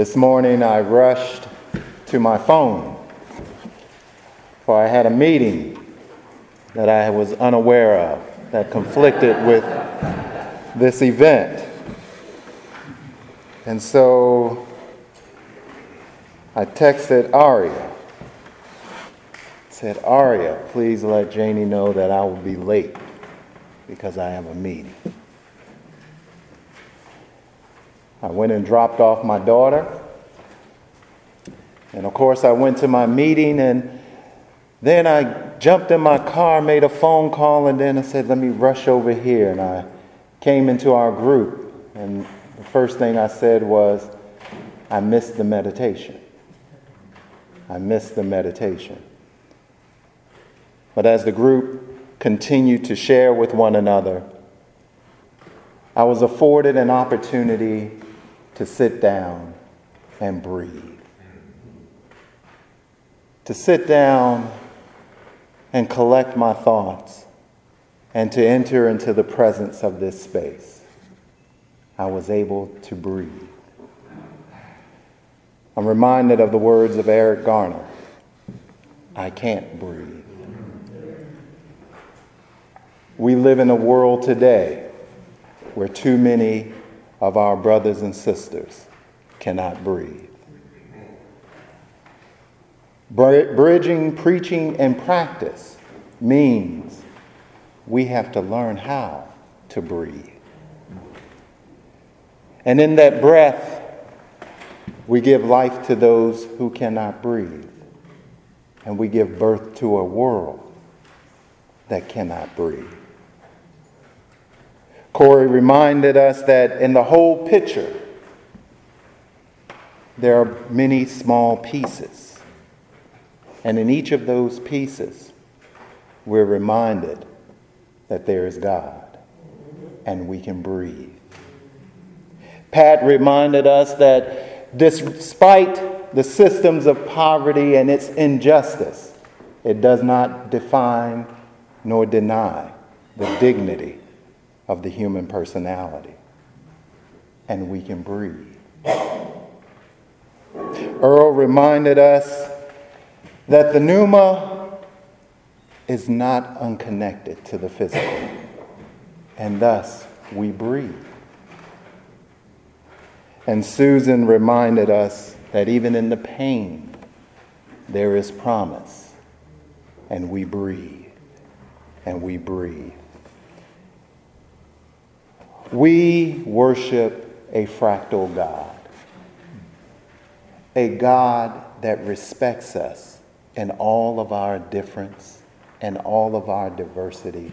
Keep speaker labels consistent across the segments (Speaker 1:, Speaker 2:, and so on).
Speaker 1: This morning I rushed to my phone, for I had a meeting that I was unaware of that conflicted with this event. And so I texted Aria. Said, Aria, please let Janie know that I will be late because I have a meeting. I went and dropped off my daughter. And of course, I went to my meeting and then I jumped in my car, made a phone call, and then I said, let me rush over here. And I came into our group. And the first thing I said was, I missed the meditation. I missed the meditation. But as the group continued to share with one another, I was afforded an opportunity to sit down and breathe. To sit down and collect my thoughts and to enter into the presence of this space. I was able to breathe. I'm reminded of the words of Eric Garner I can't breathe. We live in a world today where too many of our brothers and sisters cannot breathe. Bridging preaching and practice means we have to learn how to breathe. And in that breath, we give life to those who cannot breathe. And we give birth to a world that cannot breathe. Corey reminded us that in the whole picture, there are many small pieces. And in each of those pieces, we're reminded that there is God and we can breathe. Pat reminded us that despite the systems of poverty and its injustice, it does not define nor deny the dignity of the human personality. And we can breathe. Earl reminded us that the pneuma is not unconnected to the physical, and thus we breathe. And Susan reminded us that even in the pain, there is promise, and we breathe, and we breathe. We worship a fractal God, a God that respects us in all of our difference and all of our diversity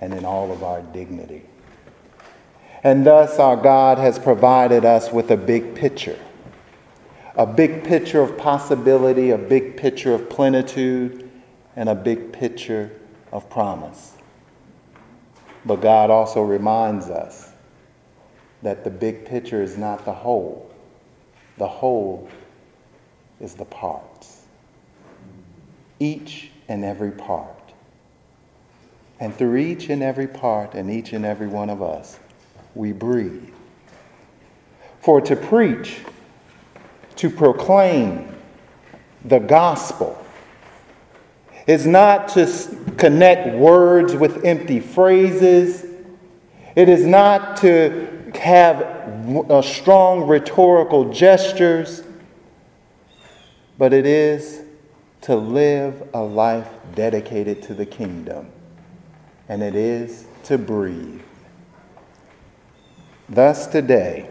Speaker 1: and in all of our dignity. And thus, our God has provided us with a big picture a big picture of possibility, a big picture of plenitude, and a big picture of promise. But God also reminds us that the big picture is not the whole, the whole is the parts. Each and every part. And through each and every part and each and every one of us, we breathe. For to preach, to proclaim the gospel, is not to connect words with empty phrases. It is not to have uh, strong rhetorical gestures, but it is to live a life dedicated to the kingdom, and it is to breathe. Thus, today,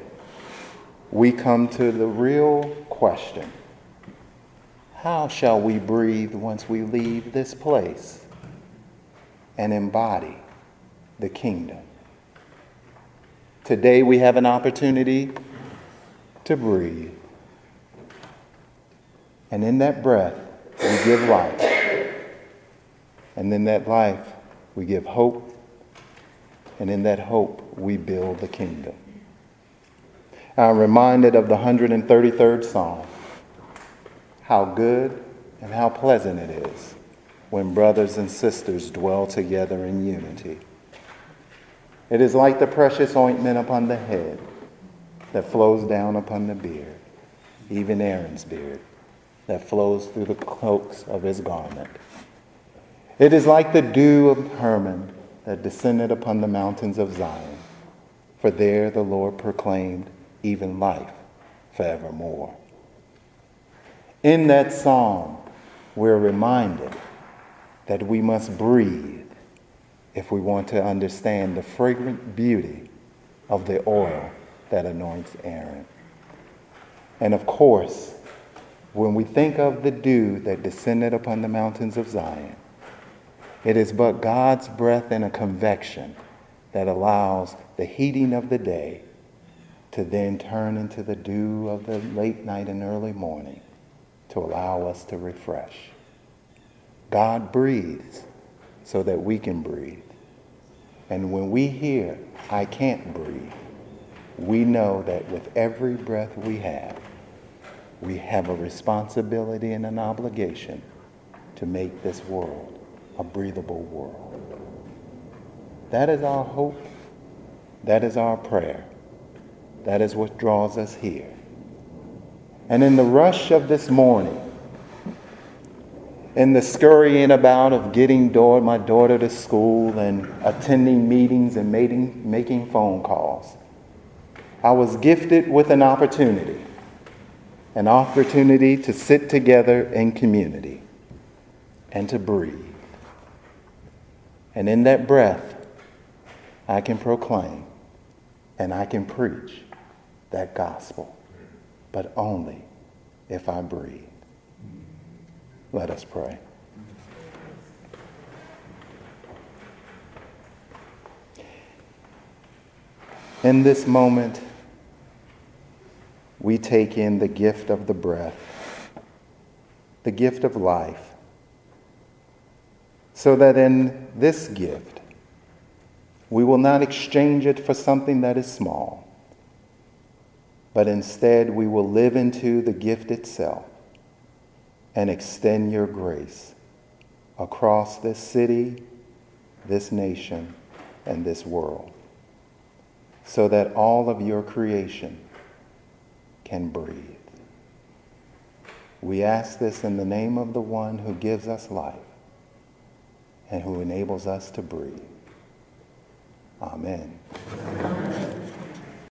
Speaker 1: we come to the real question How shall we breathe once we leave this place and embody the kingdom? Today we have an opportunity to breathe. And in that breath, we give life. And in that life, we give hope. And in that hope, we build the kingdom. I'm reminded of the 133rd Psalm how good and how pleasant it is when brothers and sisters dwell together in unity. It is like the precious ointment upon the head that flows down upon the beard, even Aaron's beard, that flows through the cloaks of his garment. It is like the dew of Hermon that descended upon the mountains of Zion, for there the Lord proclaimed even life forevermore. In that psalm, we're reminded that we must breathe if we want to understand the fragrant beauty of the oil that anoints Aaron. And of course, when we think of the dew that descended upon the mountains of Zion, it is but God's breath and a convection that allows the heating of the day to then turn into the dew of the late night and early morning to allow us to refresh. God breathes so that we can breathe. And when we hear, I can't breathe, we know that with every breath we have, we have a responsibility and an obligation to make this world a breathable world. That is our hope. That is our prayer. That is what draws us here. And in the rush of this morning, in the scurrying about of getting my daughter to school and attending meetings and making, making phone calls, I was gifted with an opportunity an opportunity to sit together in community and to breathe. And in that breath, I can proclaim and I can preach that gospel, but only if I breathe. Let us pray. In this moment, we take in the gift of the breath, the gift of life, so that in this gift, we will not exchange it for something that is small but instead we will live into the gift itself and extend your grace across this city, this nation, and this world, so that all of your creation can breathe. We ask this in the name of the one who gives us life and who enables us to breathe. Amen.